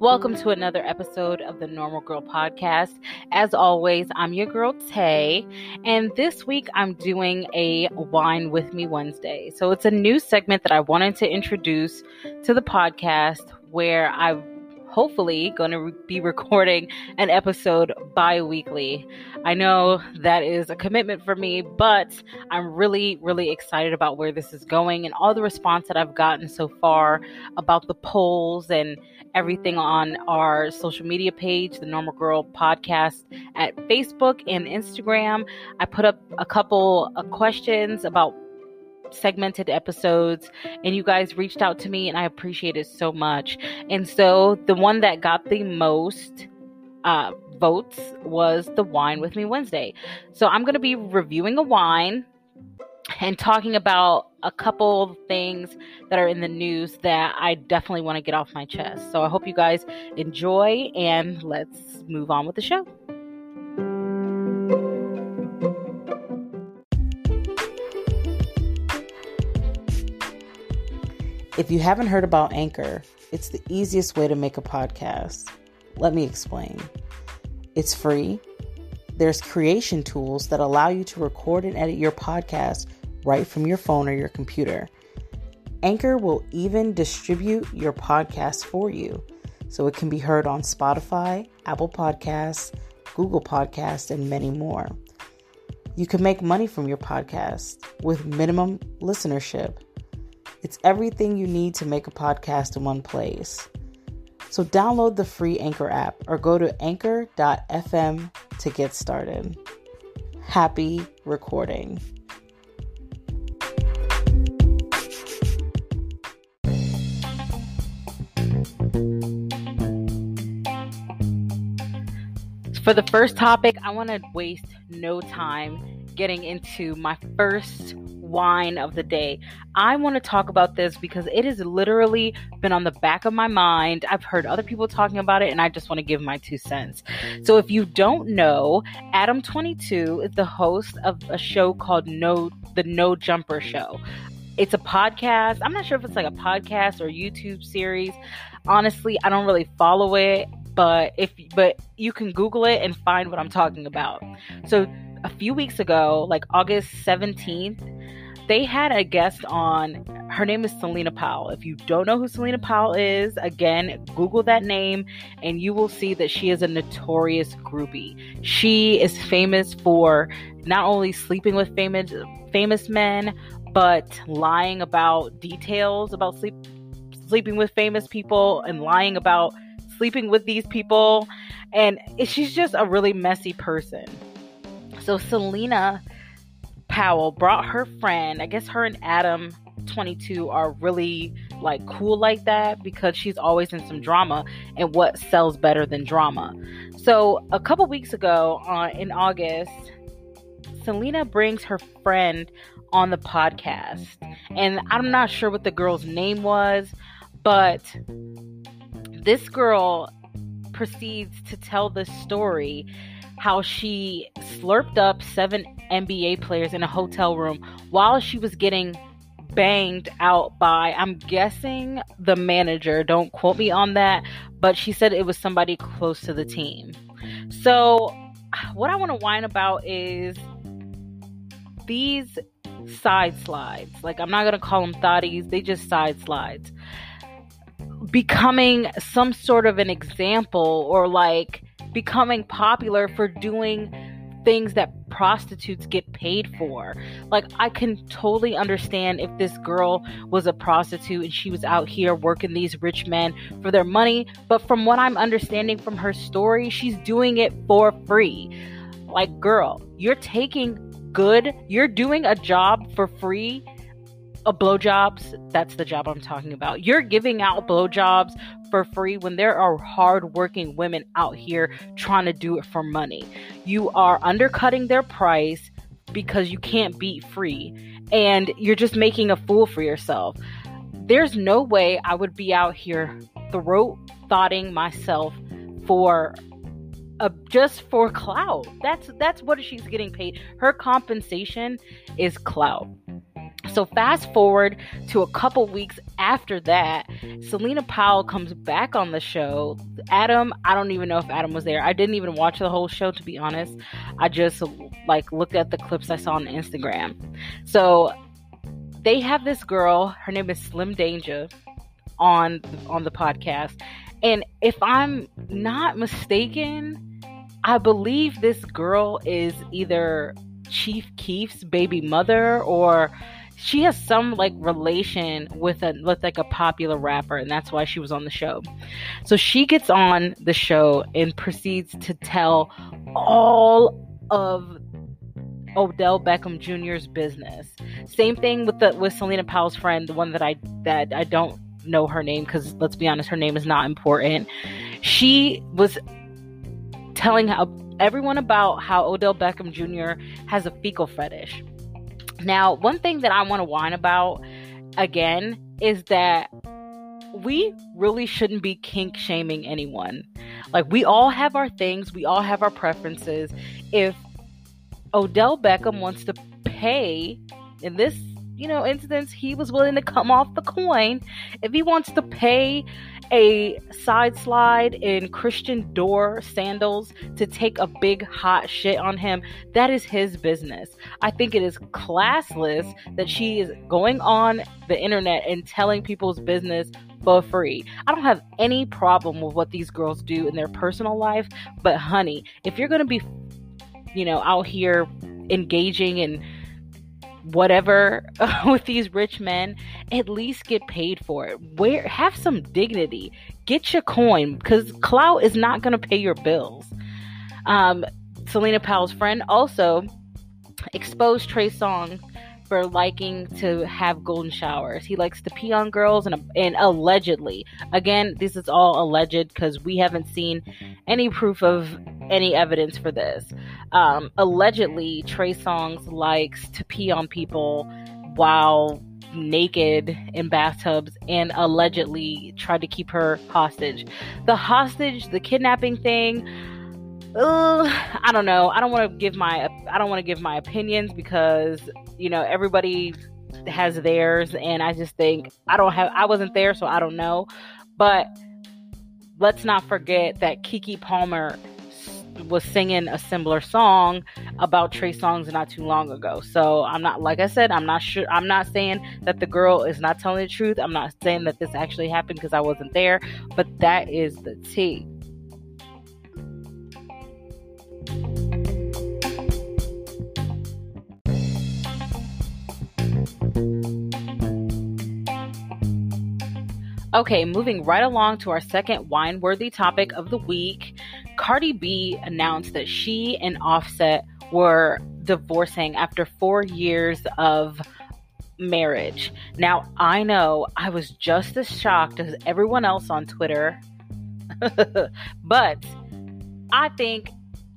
Welcome to another episode of the Normal Girl Podcast. As always, I'm your girl Tay, and this week I'm doing a Wine with Me Wednesday. So it's a new segment that I wanted to introduce to the podcast where I hopefully going to re- be recording an episode bi-weekly. I know that is a commitment for me, but I'm really really excited about where this is going and all the response that I've gotten so far about the polls and everything on our social media page, the Normal Girl podcast at Facebook and Instagram. I put up a couple of questions about segmented episodes and you guys reached out to me and I appreciate it so much. And so the one that got the most uh, votes was the Wine with Me Wednesday. So I'm going to be reviewing a wine and talking about a couple things that are in the news that I definitely want to get off my chest. So I hope you guys enjoy and let's move on with the show. If you haven't heard about Anchor, it's the easiest way to make a podcast. Let me explain. It's free. There's creation tools that allow you to record and edit your podcast right from your phone or your computer. Anchor will even distribute your podcast for you so it can be heard on Spotify, Apple Podcasts, Google Podcasts, and many more. You can make money from your podcast with minimum listenership. It's everything you need to make a podcast in one place. So download the free Anchor app or go to anchor.fm to get started. Happy recording. For the first topic, I want to waste no time getting into my first wine of the day. I want to talk about this because it has literally been on the back of my mind. I've heard other people talking about it and I just want to give my two cents. So if you don't know, Adam22 is the host of a show called No the No Jumper Show. It's a podcast. I'm not sure if it's like a podcast or YouTube series. Honestly, I don't really follow it, but if but you can Google it and find what I'm talking about. So a few weeks ago, like August 17th, they had a guest on. Her name is Celina Powell. If you don't know who Celina Powell is, again, Google that name and you will see that she is a notorious groupie. She is famous for not only sleeping with famous famous men, but lying about details about sleep sleeping with famous people and lying about sleeping with these people and she's just a really messy person. So Celina Powell brought her friend. I guess her and Adam 22 are really like cool like that because she's always in some drama and what sells better than drama. So, a couple weeks ago uh, in August, Celina brings her friend on the podcast. And I'm not sure what the girl's name was, but this girl proceeds to tell the story how she slurped up seven NBA players in a hotel room while she was getting banged out by, I'm guessing, the manager. Don't quote me on that, but she said it was somebody close to the team. So, what I want to whine about is these side slides. Like, I'm not going to call them thotties, they just side slides. Becoming some sort of an example or like becoming popular for doing things that prostitutes get paid for. Like, I can totally understand if this girl was a prostitute and she was out here working these rich men for their money, but from what I'm understanding from her story, she's doing it for free. Like, girl, you're taking good, you're doing a job for free a blowjobs, that's the job I'm talking about. You're giving out blowjobs for free when there are hardworking women out here trying to do it for money. You are undercutting their price because you can't beat free and you're just making a fool for yourself. There's no way I would be out here throat thoughting myself for just for clout. That's that's what she's getting paid. Her compensation is clout. So fast forward to a couple weeks after that, Celina Powell comes back on the show. Adam, I don't even know if Adam was there. I didn't even watch the whole show to be honest. I just like looked at the clips I saw on Instagram. So they have this girl, her name is Slim Danger on on the podcast. And if I'm not mistaken, I believe this girl is either Chief Keef's baby mother or she has some like relation with a with like a popular rapper and that's why she was on the show. So she gets on the show and proceeds to tell all of Odell Beckham Jr.'s business. Same thing with the with Celina Powell's friend, the one that I that I don't know her name because let's be honest, her name is not important. She was telling how, everyone about how Odell Beckham Jr. has a fecal fetish. Now, one thing that I want to whine about again is that we really shouldn't be kink shaming anyone. Like, we all have our things, we all have our preferences. If Odell Beckham wants to pay, in this you know instance, he was willing to come off the coin. If he wants to pay a side slide in Christian Dior sandals to take a big hot shit on him, that is his business. I think it is classless that she is going on the internet and telling people's business for free. I don't have any problem with what these girls do in their personal life, but honey, if you're going to be you know, out here engaging in whatever with these rich men, at least get paid for it. Where have some dignity. Get your coin because clout is not going to pay your bills. Um, Celina Powell's friend also exposed Trey Songz for liking to have golden showers. He likes to pee on girls and and allegedly, again, this is all alleged because we haven't seen any proof of any evidence for this. Um, allegedly, Trey Songz likes to pee on people while naked in bathtubs and allegedly tried to keep her hostage. The hostage, the kidnapping thing uh, I don't know. I don't want to give my I don't want to give my opinions because you know everybody has theirs, and I just think I don't have I wasn't there, so I don't know. But let's not forget that Keke Palmer was singing a similar song about Trey Songz not too long ago. So I'm not like I said, I'm not sure I'm not saying that the girl is not telling the truth. I'm not saying that this actually happened because I wasn't there, but that is the tea. Okay, moving right along to our second wine worthy topic of the week. Cardi B announced that she and Offset were divorcing after four years of marriage. Now, I know I was just as shocked as everyone else on Twitter, but I think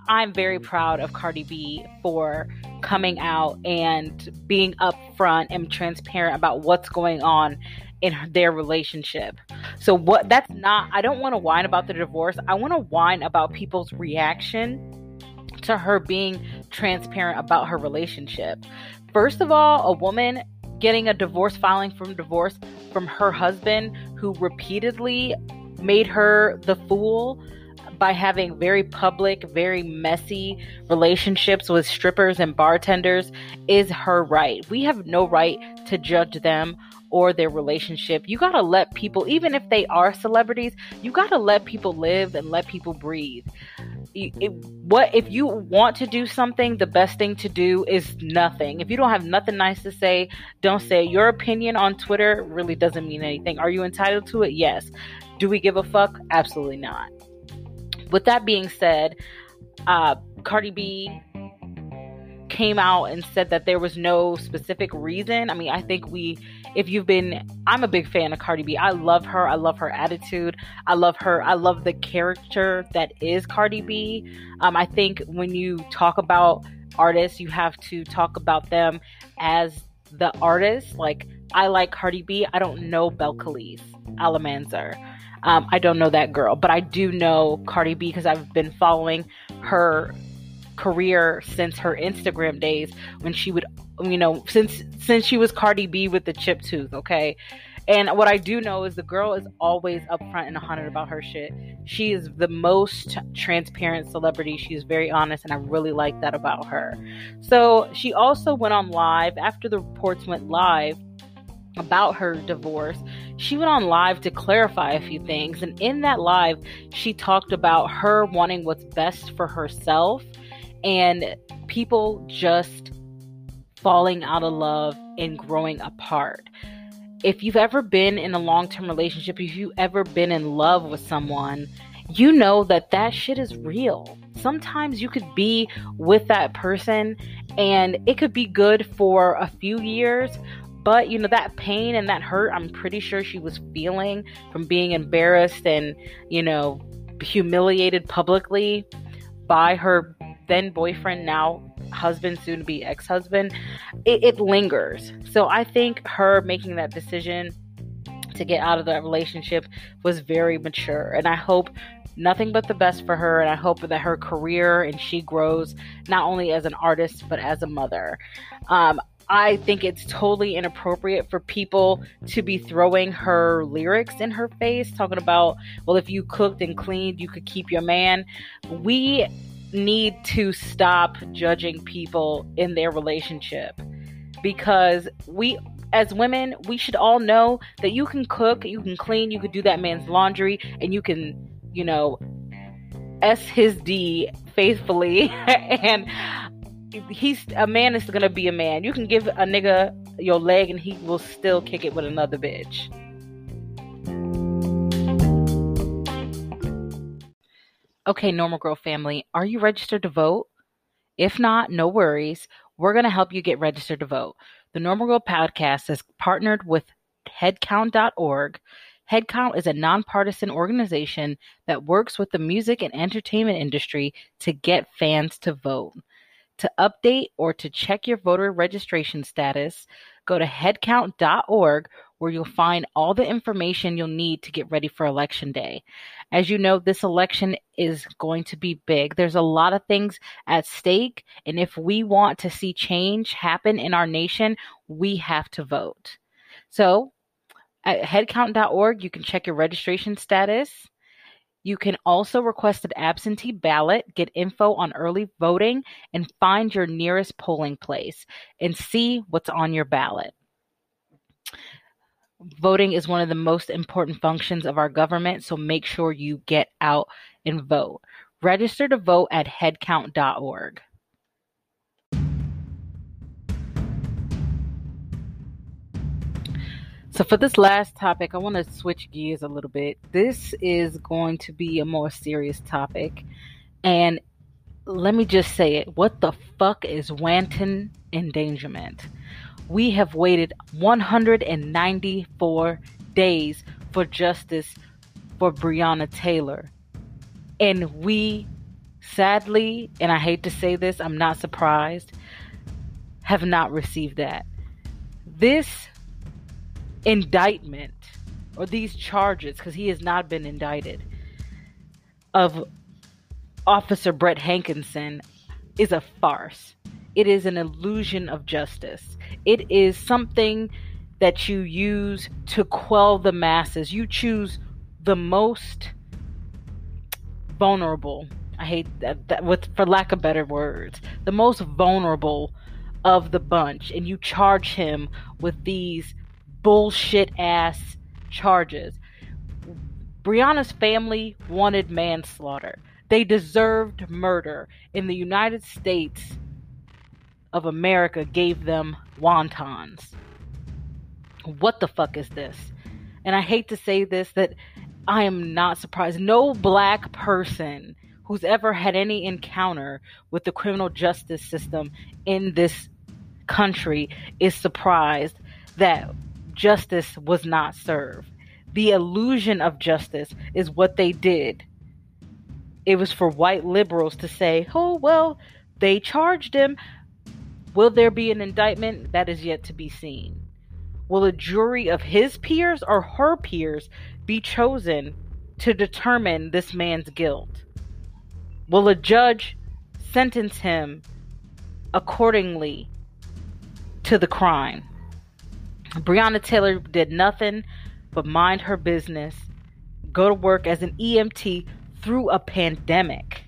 I'm very proud of Cardi B for coming out and being upfront and transparent about what's going on in their relationship. So what that's not I don't want to whine about the divorce. I want to whine about people's reaction to her being transparent about her relationship. First of all, a woman getting a divorce filing from divorce from her husband who repeatedly made her the fool by having very public, very messy relationships with strippers and bartenders is her right. We have no right to judge them or their relationship. You got to let people, even if they are celebrities, you got to let people live and let people breathe. It, what if you want to do something the best thing to do is nothing if you don't have nothing nice to say don't say it. your opinion on twitter really doesn't mean anything are you entitled to it yes do we give a fuck absolutely not with that being said uh, cardi b came out and said that there was no specific reason. I mean, I think we, if you've been, I'm a big fan of Cardi B. I love her. I love her attitude. I love her. I love the character that is Cardi B. Um, I think when you talk about artists, you have to talk about them as the artist. Like, I like Cardi B. I don't know Belcalis Almanzar. Um, I don't know that girl, but I do know Cardi B because I've been following her career since her Instagram days when she would, you know, since since she was Cardi B with the chip tooth, okay? And what I do know is the girl is always upfront and 100 about her shit. She is the most transparent celebrity. She is very honest, and I really like that about her. So she also went on live after the reports went live about her divorce. She went on live to clarify a few things. And in that live, she talked about her wanting what's best for herself and people just falling out of love and growing apart if you've ever been in a long term relationship, if you've ever been in love with someone, you know that that shit is real. Sometimes you could be with that person and it could be good for a few years, but you know, that pain and that hurt, I'm pretty sure she was feeling from being embarrassed and, you know, humiliated publicly by her then boyfriend, now husband, soon to be ex husband, it, it lingers. So I think her making that decision to get out of that relationship was very mature. And I hope nothing but the best for her. And I hope that her career and she grows not only as an artist, but as a mother. Um, I think it's totally inappropriate for people to be throwing her lyrics in her face, talking about, well, if you cooked and cleaned, you could keep your man. We need to stop judging people in their relationship because we as women we should all know that you can cook you can clean you could do that man's laundry and you can you know s his d faithfully and he's a man is gonna be a man you can give a nigga your leg and he will still kick it with another bitch Okay, Normal Girl family, are you registered to vote? If not, no worries. We're going to help you get registered to vote. The Normal Girl podcast has partnered with headcount.org. Headcount is a nonpartisan organization that works with the music and entertainment industry to get fans to vote. To update or to check your voter registration status, go to headcount.org where you'll find all the information you'll need to get ready for election day. As you know, this election is going to be big. There's a lot of things at stake, and if we want to see change happen in our nation, we have to vote. So, at headcount.org, you can check your registration status. You can also request an absentee ballot, get info on early voting, and find your nearest polling place and see what's on your ballot. Voting is one of the most important functions of our government, so make sure you get out and vote. Register to vote at headcount.org. So, for this last topic, I want to switch gears a little bit. This is going to be a more serious topic. And let me just say it what the fuck is wanton endangerment? we have waited 194 days for justice for Breonna Taylor. And we, sadly, and I hate to say this, I'm not surprised, have not received that. This indictment, or these charges, because he has not been indicted, of Officer Brett Hankinson is a farce. It is an illusion of justice. It is something that you use to quell the masses. You choose the most vulnerable. I hate that, that with for lack of better words, the most vulnerable of the bunch and you charge him with these bullshit ass charges. Breonna's family wanted manslaughter. They deserved murder. In the United States, of America gave them wontons. What the fuck is this? And I hate to say this that I am not surprised. No black person who's ever had any encounter with the criminal justice system in this country is surprised that justice was not served. The illusion of justice is what they did. It was for white liberals to say, oh, well, they charged him. Will there be an indictment? That is yet to be seen. Will a jury of his peers or her peers be chosen to determine this man's guilt? Will a judge sentence him accordingly to the crime. Breonna Taylor did nothing but mind her business, go to work as an EMT through a pandemic,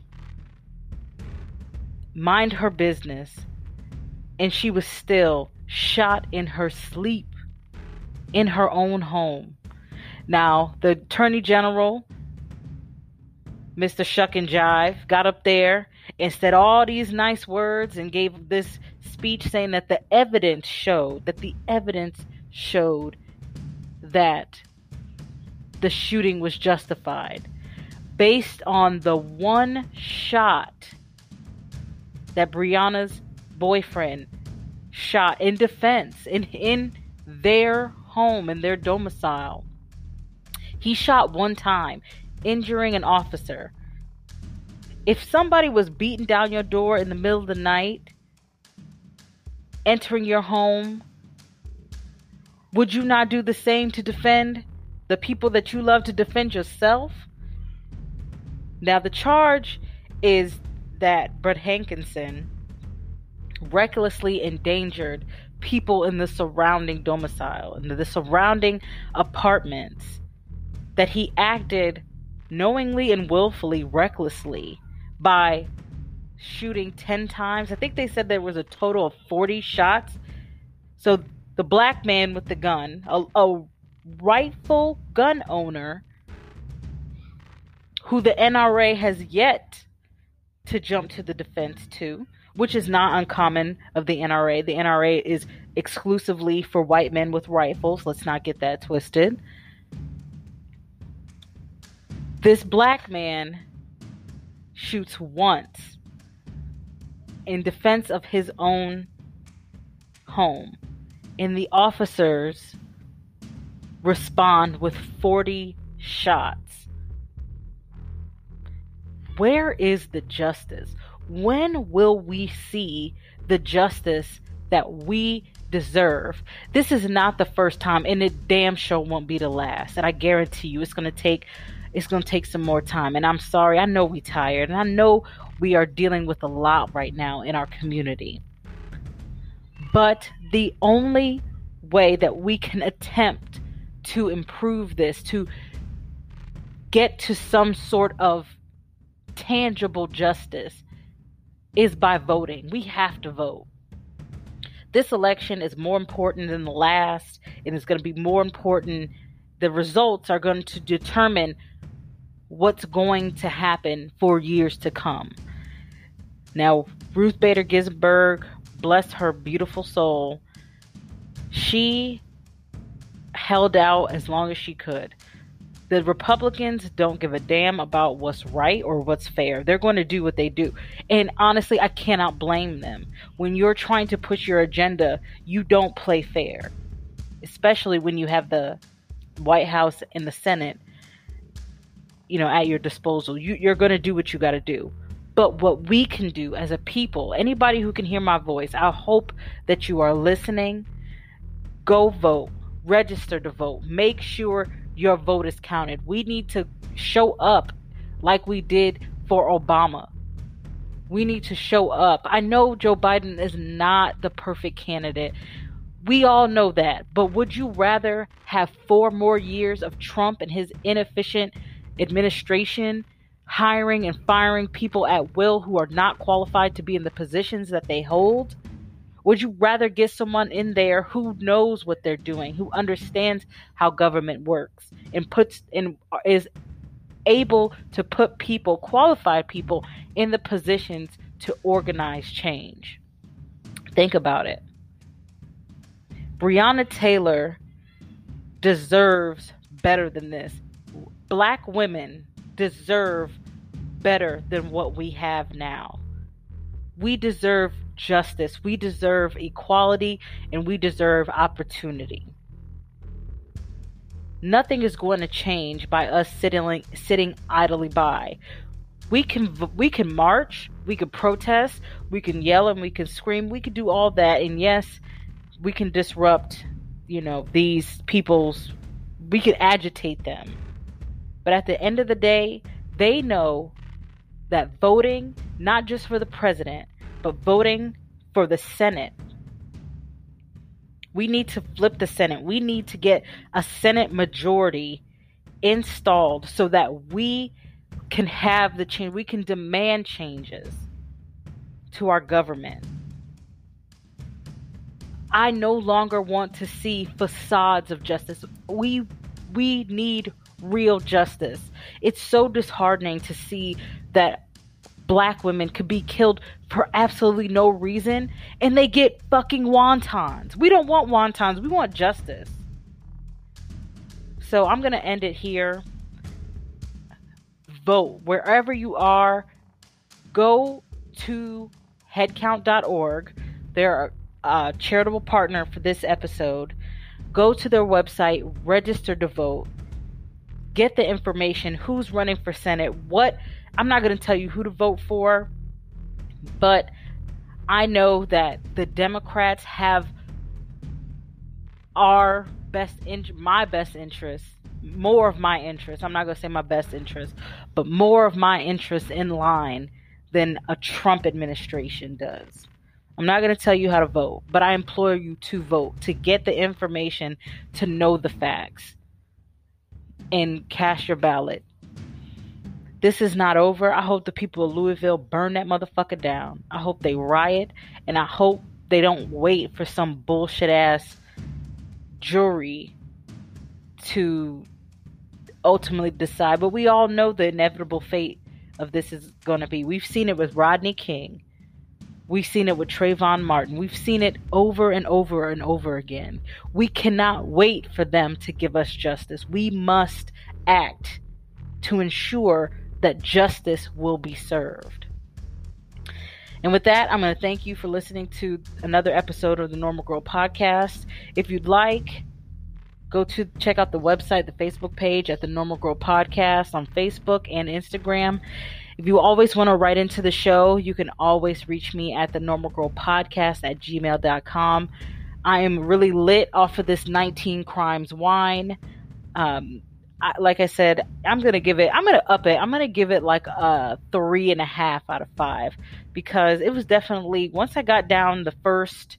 mind her business, and she was still shot in her sleep in her own home. Now, the Attorney General, Mr. Shuck and Jive, got up there and said all these nice words and gave this speech saying that the evidence showed, that the evidence showed that the shooting was justified based on the one shot that Breonna's boyfriend shot in defense in in their home in their domicile. He shot one time, injuring an officer. If somebody was beating down your door in the middle of the night, entering your home, would you not do the same to defend the people that you love to defend yourself? Now, the charge is that Brett Hankinson recklessly endangered people in the surrounding domicile, in the surrounding apartments, that he acted knowingly and willfully, recklessly by shooting 10 times. I think they said there was a total of 40 shots. So the black man with the gun, a, a rightful gun owner who the NRA has yet to jump to the defense to, which is not uncommon of the NRA. The NRA is exclusively for white men with rifles. Let's not get that twisted. This black man shoots once in defense of his own home and the officers respond with 40 shots. Where is the justice? When will we see the justice that we deserve? This is not the first time, and it damn sure won't be the last. And I guarantee you, it's going to take it's going to take some more time. And I'm sorry, I know we're tired, and I know we are dealing with a lot right now in our community. But the only way that we can attempt to improve this, to get to some sort of tangible justice, is by voting. We have to vote. This election is more important than the last, and it's going to be more important. The results are going to determine what's going to happen for years to come. Now, Ruth Bader Ginsburg bless her beautiful soul, she held out as long as she could. The Republicans don't give a damn about what's right or what's fair. They're going to do what they do. And honestly, I cannot blame them. When you're trying to push your agenda, you don't play fair. Especially when you have the White House and the Senate, you know, at your disposal. You, you're going to do what you got to do but what we can do as a people, anybody who can hear my voice, I hope that you are listening. Go vote, register to vote, make sure your vote is counted. We need to show up like we did for Obama. We need to show up. I know Joe Biden is not the perfect candidate. We all know that. But would you rather have four more years of Trump and his inefficient administration hiring and firing people at will who are not qualified to be in the positions that they hold? Would you rather get someone in there who knows what they're doing, who understands how government works, and puts and is able to put people, qualified people, in the positions to organize change? Think about it. Breonna Taylor deserves better than this. Black women deserve better than what we have now. We deserve justice, we deserve equality, and we deserve opportunity. Nothing is going to change by us sitting sitting idly by. We can we can march, we can protest, we can yell and we can scream, we can do all that and yes, we can disrupt, you know, these people's we can agitate them but at the end of the day, they know that voting not just for the president, but voting for the Senate. We need to flip the Senate. We need to get a Senate majority installed so that we can have the change. We can demand changes to our government. I no longer want to see facades of justice. We we need real justice. It's so disheartening to see that black women could be killed for absolutely no reason and they get fucking wontons. We don't want wontons. We want justice. So I'm going to end it here. Vote wherever you are. Go to headcount.org. They're a charitable partner for this episode. Go to their website, register to vote, get the information who's running for Senate, what I'm not going to tell you who to vote for, but I know that the Democrats have our best in my best interest, more of my interest. I'm not going to say my best interest, but more of my interest in line than a Trump administration does. I'm not going to tell you how to vote, but I implore you to vote, to get the information, to know the facts, and cast your ballot. This is not over. I hope the people of Louisville burn that motherfucker down. I hope they riot, and I hope they don't wait for some bullshit ass jury to ultimately decide. But we all know the inevitable fate of this is going to be. We've seen it with Rodney King. We've seen it with Trayvon Martin. We've seen it over and over and over again. We cannot wait for them to give us justice. We must act to ensure that justice will be served. And with that, I'm going to thank you for listening to another episode of the Normal Girl podcast. If you'd like, go to check out the website, the Facebook page at the Normal Girl podcast on Facebook and Instagram. If you always want to write into the show, you can always reach me at the normal girl podcast at gmail.com. I am really lit off of this 19 crimes wine. Um, I, like I said, I'm gonna give it. I'm gonna up it. I'm gonna give it like a three and a half out of five because it was definitely once I got down the first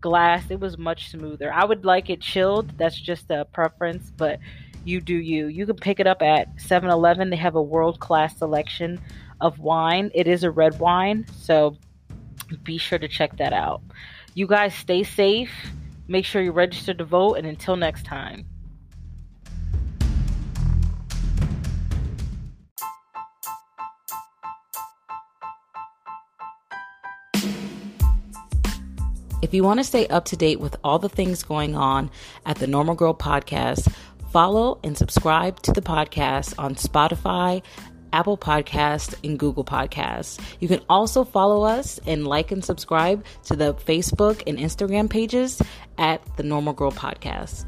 glass, it was much smoother. I would like it chilled. That's just a preference, but you do you. You can pick it up at 7-Eleven. They have a world class selection of wine. It is a red wine, so be sure to check that out. You guys stay safe. Make sure you register to vote, and until next time. If you want to stay up to date with all the things going on at the Normal Girl podcast, follow and subscribe to the podcast on Spotify, Apple Podcasts, and Google Podcasts. You can also follow us and like and subscribe to the Facebook and Instagram pages at the Normal Girl Podcast.